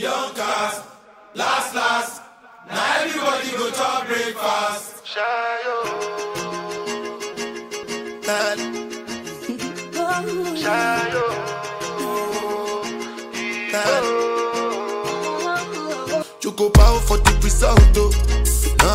e don cast. Last last, now everybody go chop breakfast. Shayo. You go bow for the result, oh.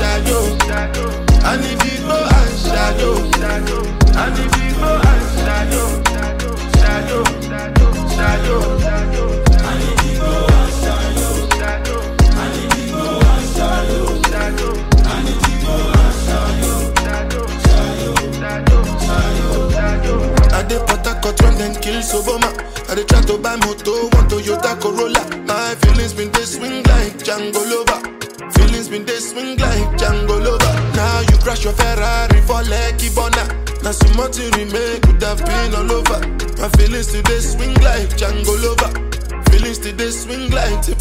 go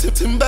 같은 바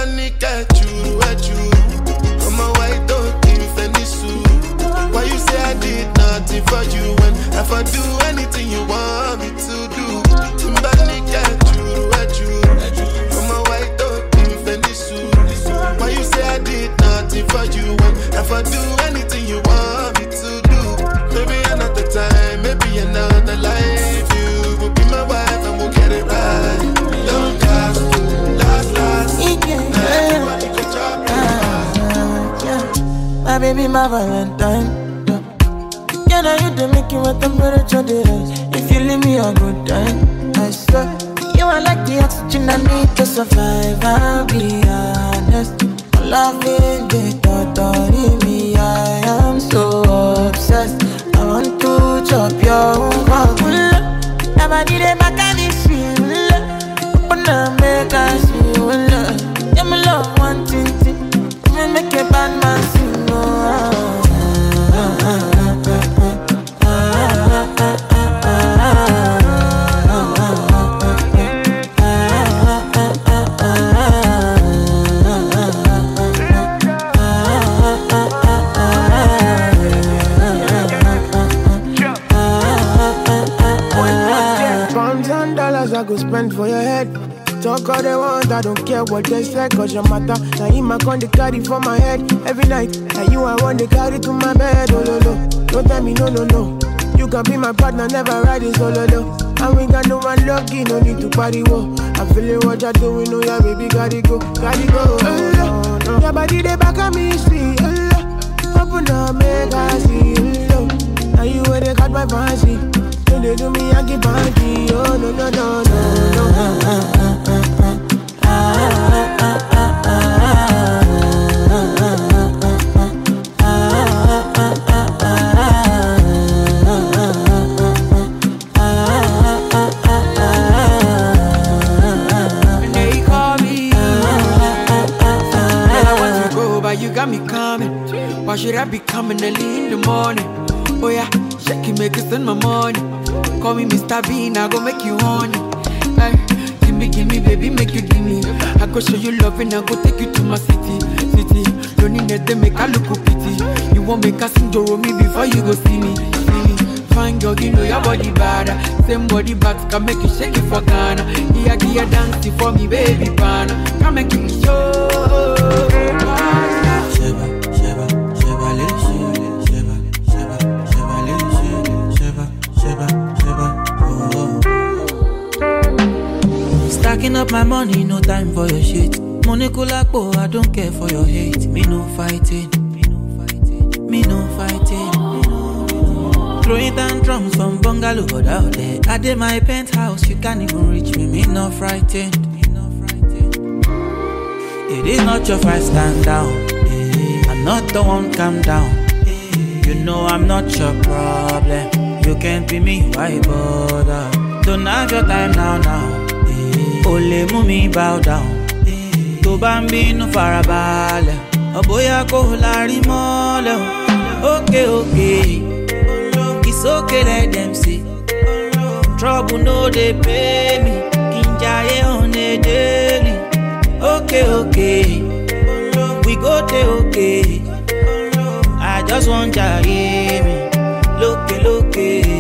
My Valentine. Yeah, yeah now you the make it with temperature the rise. If you leave me a good time, I swear. You are like the oxygen I need to survive. I'll be honest. Loving the thought of me, I am so obsessed. I want to chop your own Want, I don't care what they say, cause your matter. Now in my con they carry for my head every night. Now you I want they carry to my bed, oh no no. Don't tell me no no no. You can be my partner, never riding solo low. And we got no one lucky, no need to party wo. I feel it what you're doing, oh yeah, baby, gotta go, gotta go. Oh, no, no. Your body they back at me, see, oh, Open up, make I see, oh, Now you where they got my fancy. Don't they do me I Yankee Panky, oh no no no no no. Why should I be coming early in the morning? Oh yeah, shake it, make it send my money. Call me Mr. Bean, I go make you honey. Give me, give me, baby, make you give me. I go show you love and I go take you to my city, city. Need to make I look pity. You won't make us sing me before you go see me, see me. Fine girl, you know your body bad. Same body bags can make you shake it for Ghana. Here, here, dancing for me, baby, pana. Come and give me show. Oh. Up my money, no time for your shit. Money kulapo, I don't care for your hate. Me no fighting, me no fighting, me no fighting. Throwing tantrums from bungalow out there. I did my penthouse, you can't even reach me. Me no frightened, me no frightened. It is not your fight, stand down. Eh, I'm not the one, calm down. Eh, You know I'm not your problem. You can't be me, why bother? Don't have your time now, now. Ò lè mú mi bow down. Tó bá ń bínú farabalẹ̀. Ọ̀bóyá kò lárí mọ́lẹ̀ o. Òkè òkè okay let them say trouble no dey pay me. Kí n jayé on a daily òkè òkè we go dey okay I just wan jayé mi. Lókè lókè.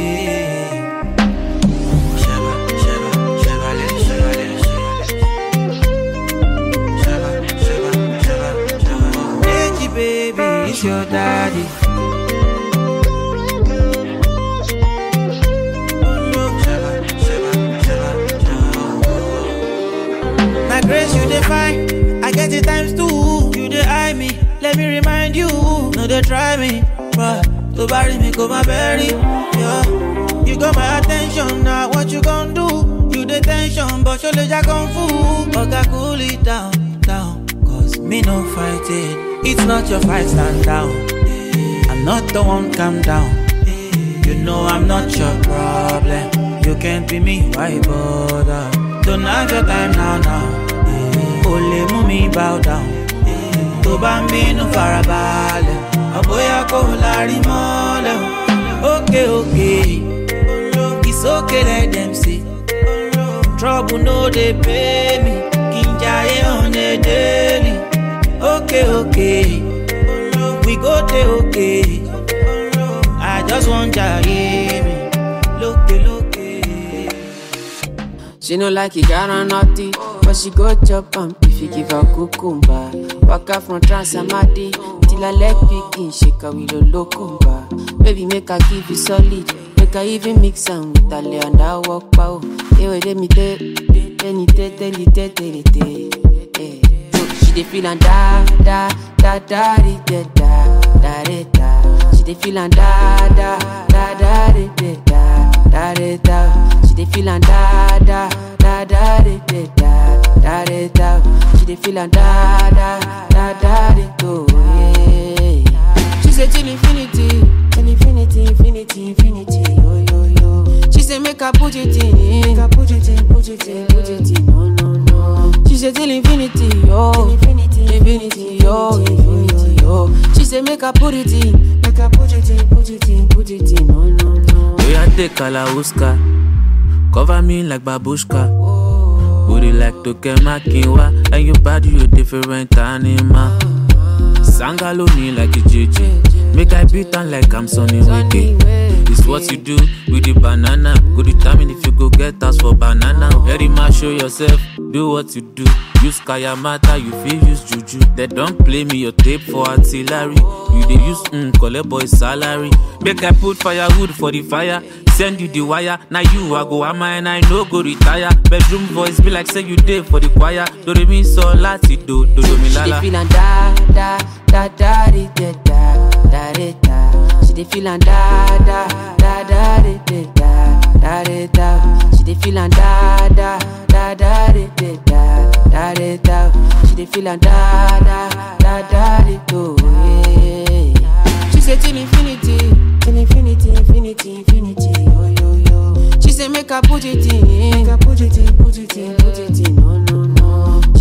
It's your daddy. My grace, you define. I get it times two. You dey me. Let me remind you. No, they try me. But to bury me, go my berry. Yeah. You got my attention. Now, what you gon' do? You the tension, but your legs kung fu. Okay, cool it down, down. Cause me no fight it. It's not your fight, stand down. I'm not the one, calm down. You know I'm not your problem. You can't be me, why bother? Don't have your time now, now. Only mú bow down. Tó bá ń bínú farabalẹ̀, ọ̀bóyá kò lárí mọ́lẹ̀ o. Òkè òkè, it's okay let them say. Trouble no dey pay me, kí n jayé on a daily. Òkè òkè, we go dey okay. I just wan jayé mi lókè lókè. She no like it, got on naughty, but she go chop am if you give her cucumber. Waka from Transamadi till her leg begin shake her with a locumba. Baby, make her give you solid, make her even mix am with her lay and her walk pow. Wait, let me tell, te, tell te, tell te, tell te. Dey feel and da da da da di, da da da da da. She dey feel and da da da da di, da da da da. She dey feel and da da da da di, da da da da. She dey feel and da da da da di, yeah. She say till infinity, till infinity, infinity, infinity, yo yo yo. She say make her put it in, make her put it in, put it in, put it in, no no. She say till infinity, yo, infinity, infinity, yo, infinity, yo. She say make her put it in, make her put it in, put it in, put it in, no no no. We are take Kalauska. Cover me like babushka. Booty like Tokema Kinwa. And your body, you different animal. Sangalo me like a JJ. Make I beat on like I'm Sonny Wiki. It's what you do with the banana. Go determine if you go get us for banana. Very much show yourself, do what you do. Use Kayamata, you feel use Juju. They don't play me your tape for artillery. You they use mm, collect boy salary. Make I put firewood for the fire. Send you the wire. Now you I go am and I no go retire. Bedroom voice be like say you did for the choir. Do re mi so lati do do do mi She lala. feel da da da da da da da da da. She dey feel and da da da da di, da da da da. She dey feel and da da da da di, da da da da. She dey feel and da da da da di, do. She say till infinity, till infinity, infinity, infinity, yo yo yo. She say make her put it in, make her put it in, put it in, put it in,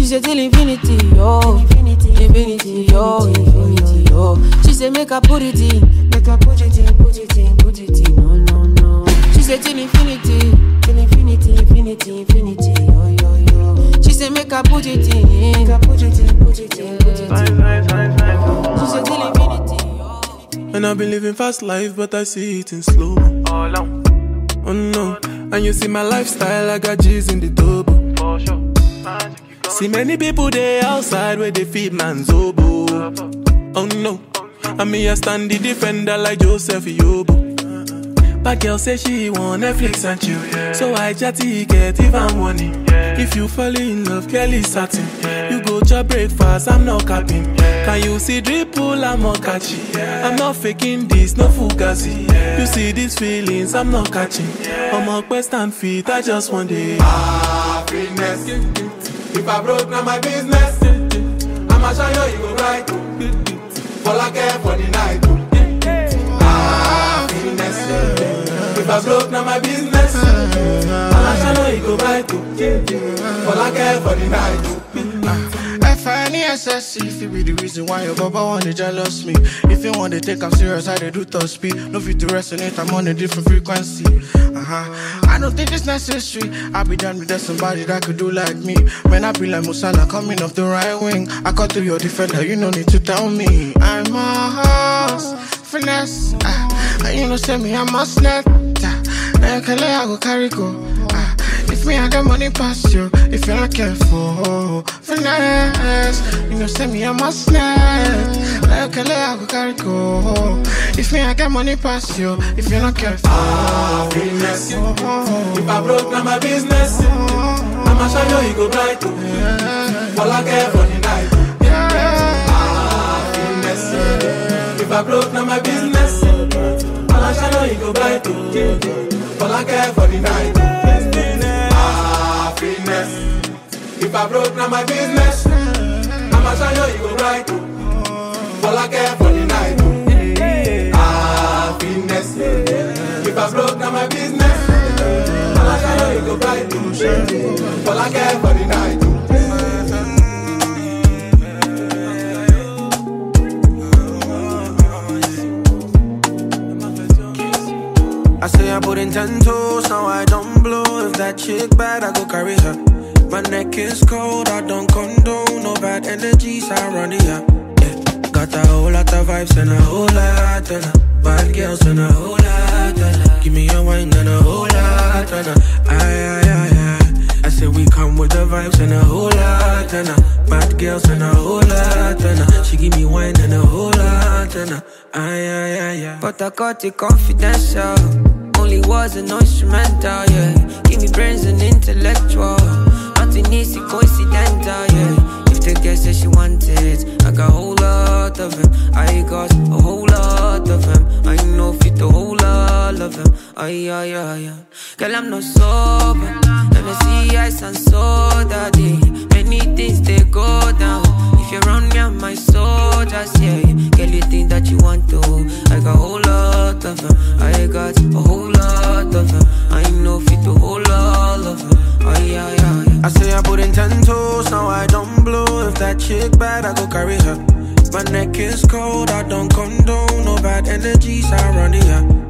say till infinity, yo, infinity, infinity, yo, infinity, yo. She say make her put it in, make her put it in, put it in, put it in, no no no. She say till infinity, till infinity, infinity, infinity, yo yo yo. She say make her put it in, make her put it in, put it in, put it in. She say till infinity, yo. And I've been living fast life, but I see it in slow. Oh no, and you see my lifestyle, I got G's in the double. See many people there outside where they feed man's oboe. Oh no, I me I stand the defender like Joseph Yobo. But girl say she want Netflix and chill, so I chatty get even money. If you fall in love, Kelly satin. You go to breakfast, I'm not capping. Can you see dripple, I'm not catchy. I'm not faking this, no fugazi. You see these feelings, I'm not catching. I'm a quest and feet, I just want it. Happiness. I broke, now my business. I'ma show you, you go right. Fall again for the night. Happiness. If I broke, now my business. I'ma show you, you go right. oh. For like care for the night, oh. F-I-N-E-S-S-E If it be the reason why your baba wanna jealous me If you want to take I'm serious, I dey do top speed No fit to resonate, I'm on a different frequency uh-huh. I don't think it's necessary. I be done with that somebody that could do like me. When I be like Musala coming off the right wing. I cut through your defender, you no need to tell me. I'm a horse, finesse. Uh, you know say me, I'm a slut uh, Now you can lay, I go carry go me, I got money past you, if you're not careful, finesse. You know, send me a must snap. Like a I go carry go. If me, I got money past you, if you're not careful. Ah, finesse. If I broke, now my business. I'ma show you, you go bright. oh. For like care for the night. oh. Ah, finesse. If I broke, now my business. I'ma show you, you go bright. oh. For like care for the night. Finesse. If I broke, now my business. I'ma show you, you go bright. For like care for the night. finesse. If I broke, now my business. I'ma show you, you go bright. For like care for chick bad, I go carry her. My neck is cold, I don't condone. No bad energies, I run it up. Yeah. Got a whole lot of vibes and a whole lot of. Bad girls and a whole lot of. Give me a wine and a whole lot of. Aye, aye, aye, aye. I say we come with the vibes and a whole lot of. Bad girls and a whole lot of. She give me wine and a whole lot of. Aye, aye, aye, aye. But I got it confidential. Only was an instrumental, yeah. Give me brains and intellectual. Nothing easy, coincidental, yeah. If the girl says she wants it, I got a whole lot of him. I got a whole lot of him. I know fit a whole lot of him. Ay, ay, ay, ay. Girl, I'm not sober. Let me see ice and soda, day. Many things they go down. If you're around me, I'm my soldiers, yeah. Girl, you think that you want to? I got a whole lot of them. I got a whole lot of them. I know fit a whole lot of them. Ay, ay, ay. I say I put in ten toes, now I don't blow. If that chick bad, I go carry her. My neck is cold, I don't condone. No bad energies, up. Yeah.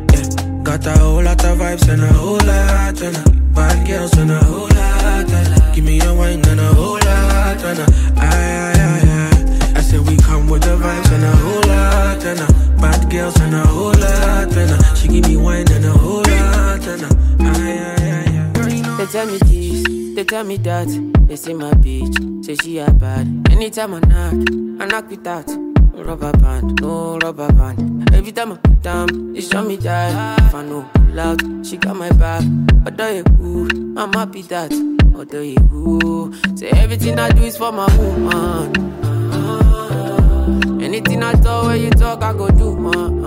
Got a whole lot of vibes and a whole lot of her. Bad girls and a whole lot her. Give me a wine and a whole lot of her. Aye, aye, aye, aye. I say we come with the vibes and a whole lot of her. Bad girls and a whole lot of her. She give me wine and a whole lot of her. Aye, aye, aye, aye. They tell me this, they tell me that. They say my bitch, say she a bad. Anytime I knock, I knock without rubber band, no rubber band. Every time I put down, they show me that. If I know pull out, she got my back. Although you cool, I'm happy that. Although you cool, say everything I do is for my woman. Anything I talk, when you talk, I go do, man.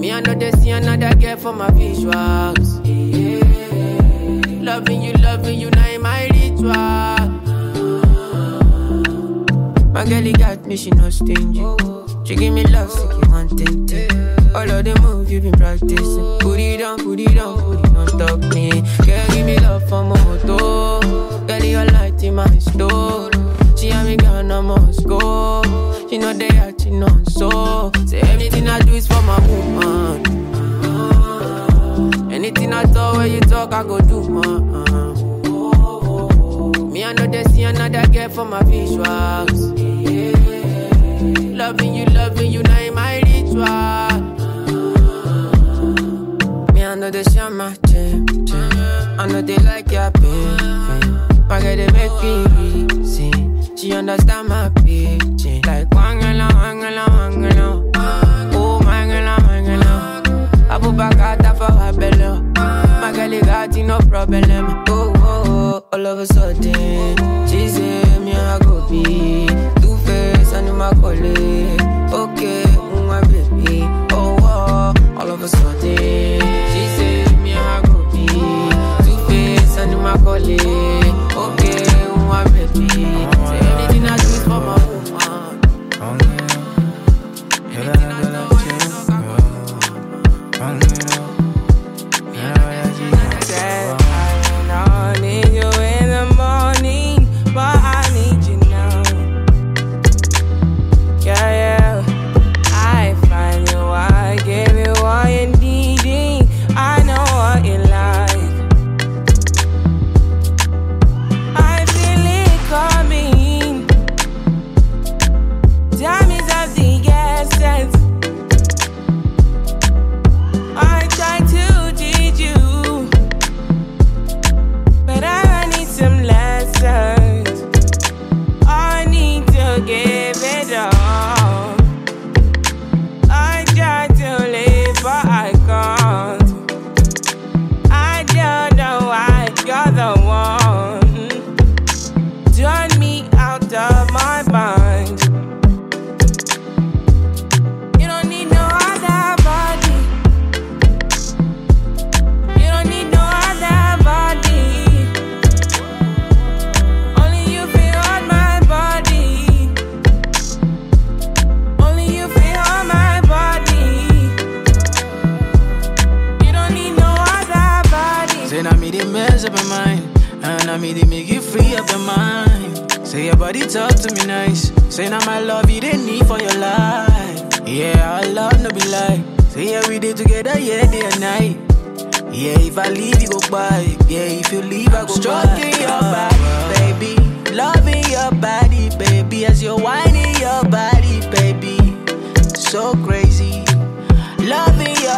Me, I know they see another girl for my visuals. Loving you, loving you, now in my ritual. My girl, he got me, she no stingy. She give me love, so you want it. All of the moves you been practicing. Put it on, put it on, put it on, stop me. Girl, give me love for my moto. Girl, your light in my store. She and me gone, I must go. She know they acting on so. Say everything I do is for my woman. Anything I talk, when you talk, I go do, man. Me, I know they see another girl for my visuals. Loving you, loving you, now in my ritual. Me, I know they share my gym, gym. I know they like your pain. My girl, they make me reason. She understand my pitching. Like, wangala, wangala, wangala. Oh, uh, mangala, mangala. Abubakata for her. My girl, you got no problem. Oh, uh, oh, uh, oh, all of a sudden, she say me I go be and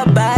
Bye. body.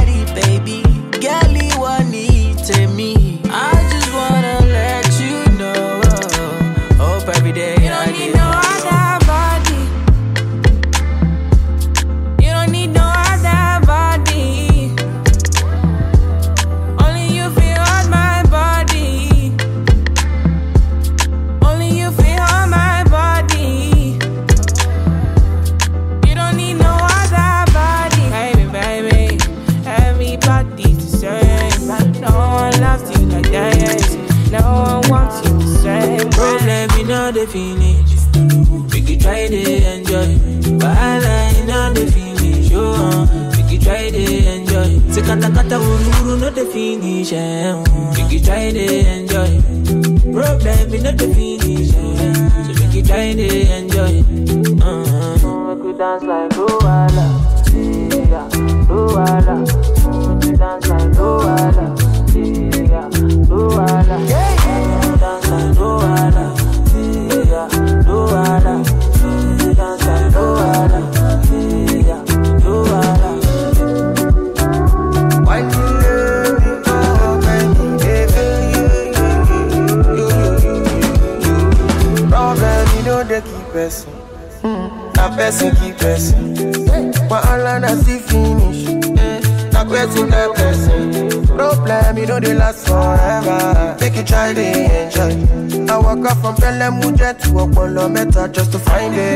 dance like ooh.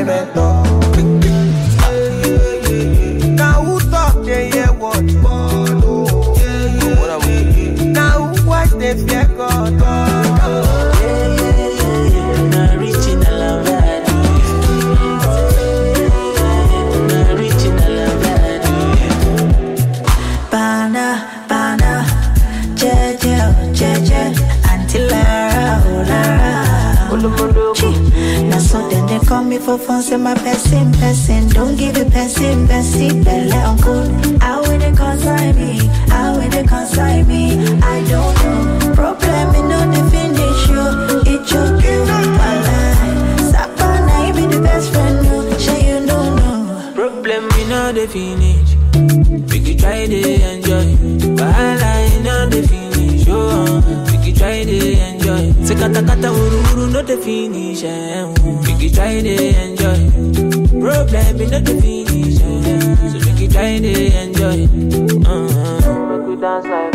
maintenant dance like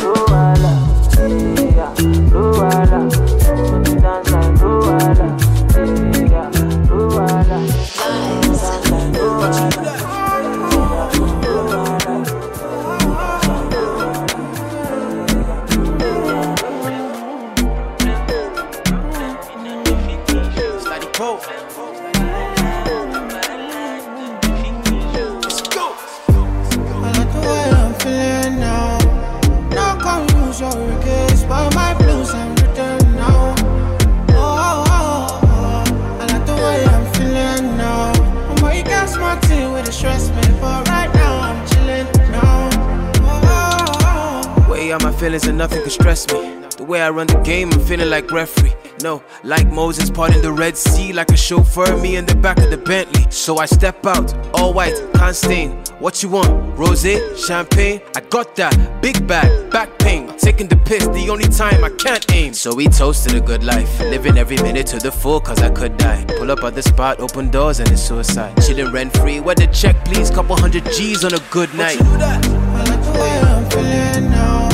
like referee. No, like Moses parting the Red Sea, like a chauffeur, me in the back of the Bentley. So I step out, all white, can't stain. What you want? Rose, champagne? I got that. Big bag, back pain. Taking the piss, the only time I can't aim. So we toasted a good life, living every minute to the full, cause I could die. Pull up at the spot, open doors, and it's suicide. Chilling rent free, where the check, please? Couple hundred G's on a good night. You do that? I like the way I'm feeling now.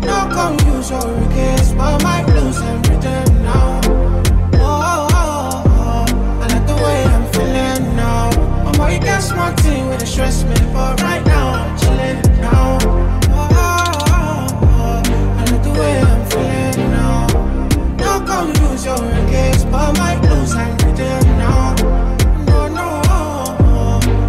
No come regrets, but my stress me, for right now I'm chilling now. Oh, oh, oh, I like the way I'm feeling now. Not gonna lose your against, but my blues I like them now. No, no,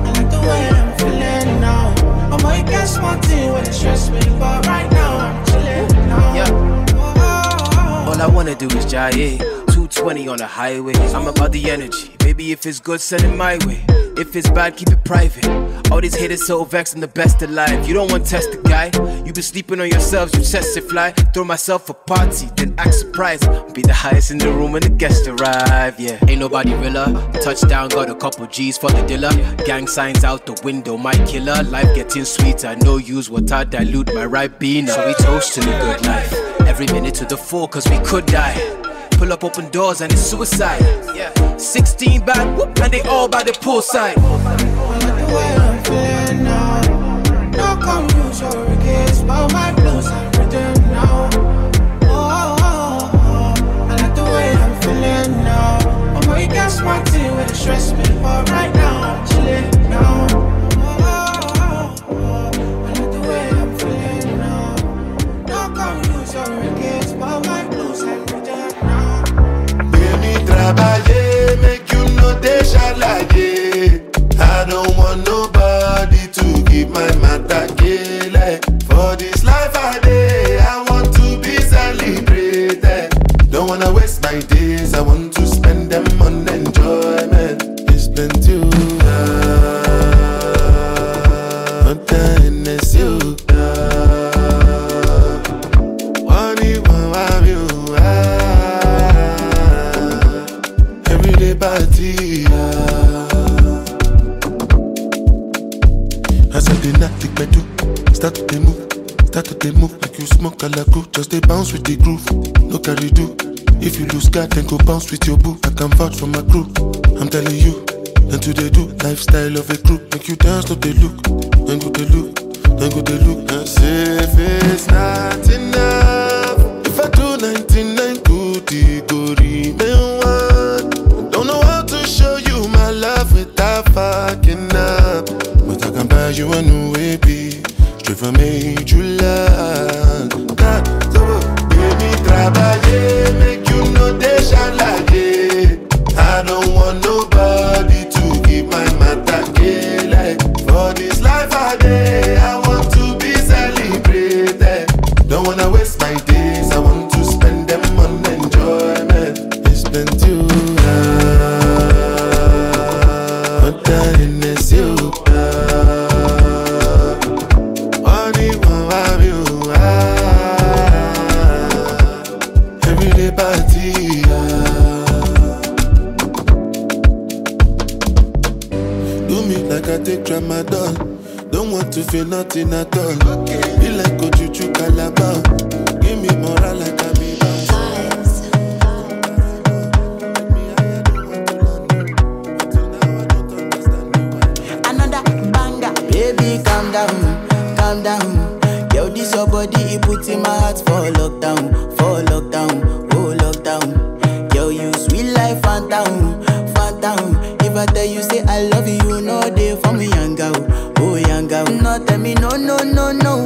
I like the way I'm feeling now. I might catch one thing when it stress me, for right now I'm chilling now. Yeah. All I wanna do is jive. 220 on the highway. I'm about the energy. Maybe if it's good, send it my way. If it's bad, keep it private. All these haters so vexed, I'm the best alive. You don't want to test the guy. You been sleeping on yourselves, you test it fly. Throw myself a party, then act surprised. Be the highest in the room when the guests arrive. Yeah, ain't nobody realer. Touchdown, got a couple G's for the dealer. Gang signs out the window, my killer. Life getting sweeter. No use what I dilute my right bean. So we toast to the good life. Every minute to the full, cause we could die. Pull up open doors and it's suicide. Yeah. 16 bad, whoop, and they all by the poolside. the way I'm feeling now. But my blues written now. Oh. I like the way I'm feeling now. To get smart with the stress me, right now I'm chilling my mind. Then go they look. And say it's not enough, if I do 99 good, go remain one. Don't know how to show you my love without fucking up. But I can buy you a new baby, straight from major I take tramadol. Don't want to feel nothing at all. Be like Ojuju Calabar. Give me moral like I be Another banger. Baby, calm down, calm down. Yo, this your body, it puts in my heart for lockdown, for lockdown, oh lockdown. Yo, you sweet life, phantom, phantom. If I tell you, say I love you, they for me, young girl, oh young girl. No, tell me, no, no, no, no,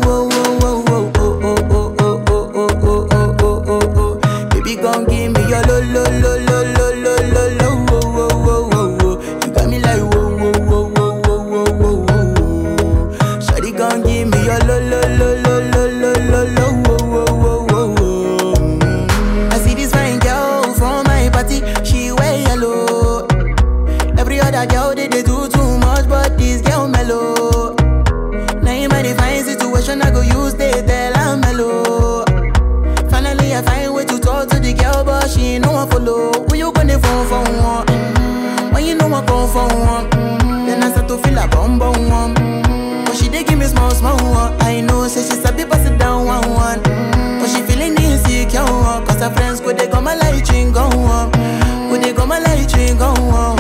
for one, mm-hmm. then I start to feel a bum bum one. Mm-hmm. But she dey give me small small one. I know, say she sabi pass it down one one. Mm-hmm. But she feeling insecure, one. cause her friends go they come my light ring go on, go they come my light ring go on.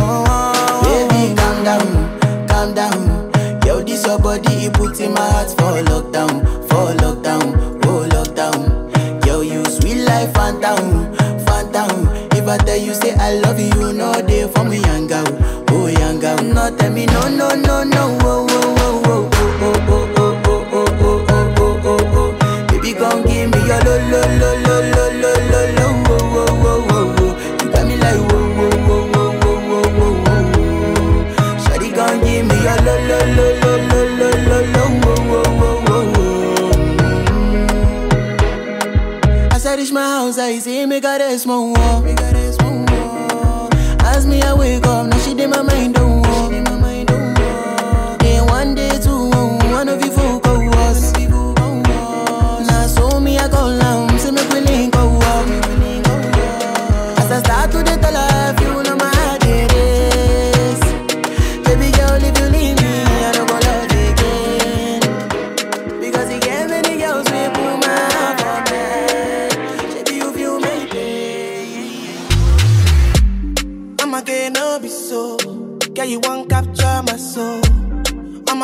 Baby, calm down, calm down. Yo, this your body, it puts in my heart for lockdown, for lockdown, oh lockdown. Yo, you sweet life, phantom, phantom. If I tell you, say I love you, know they for me, young tell me, no, no, no, no,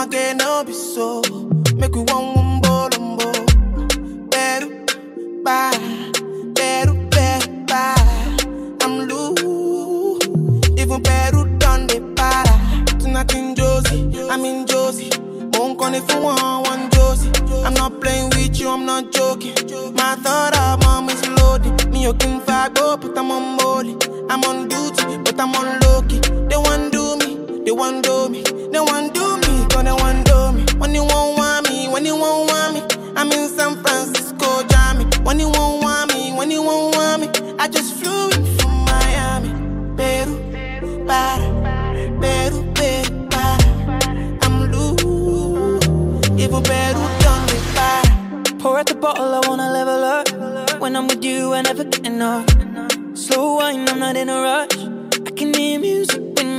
I'ma get no be so. Make we one wumbo lumbo. Better, bye. Better, better, bye. I'm loose. Even Peru done the para. Tonight in Josie, I'm in Josie. Won't call if you want one Josie. I'm not playing with you, I'm not joking. My thought of mom is loaded. Me, you can go, but I'm on molly. I'm on duty, but I'm on low key. They want do me, they want do me, they want do me, cause they want do me. When you won't want me, when you won't want me, I'm in San Francisco, Jammy. When you won't want me, when you won't want me, I just flew in from Miami. Peru, para, Peru, Peru, para. I'm loose, even Peru done me para. Pour out the bottle, I wanna level up. When I'm with you, I never get enough. Slow wine, I'm not in a rush. I can hear music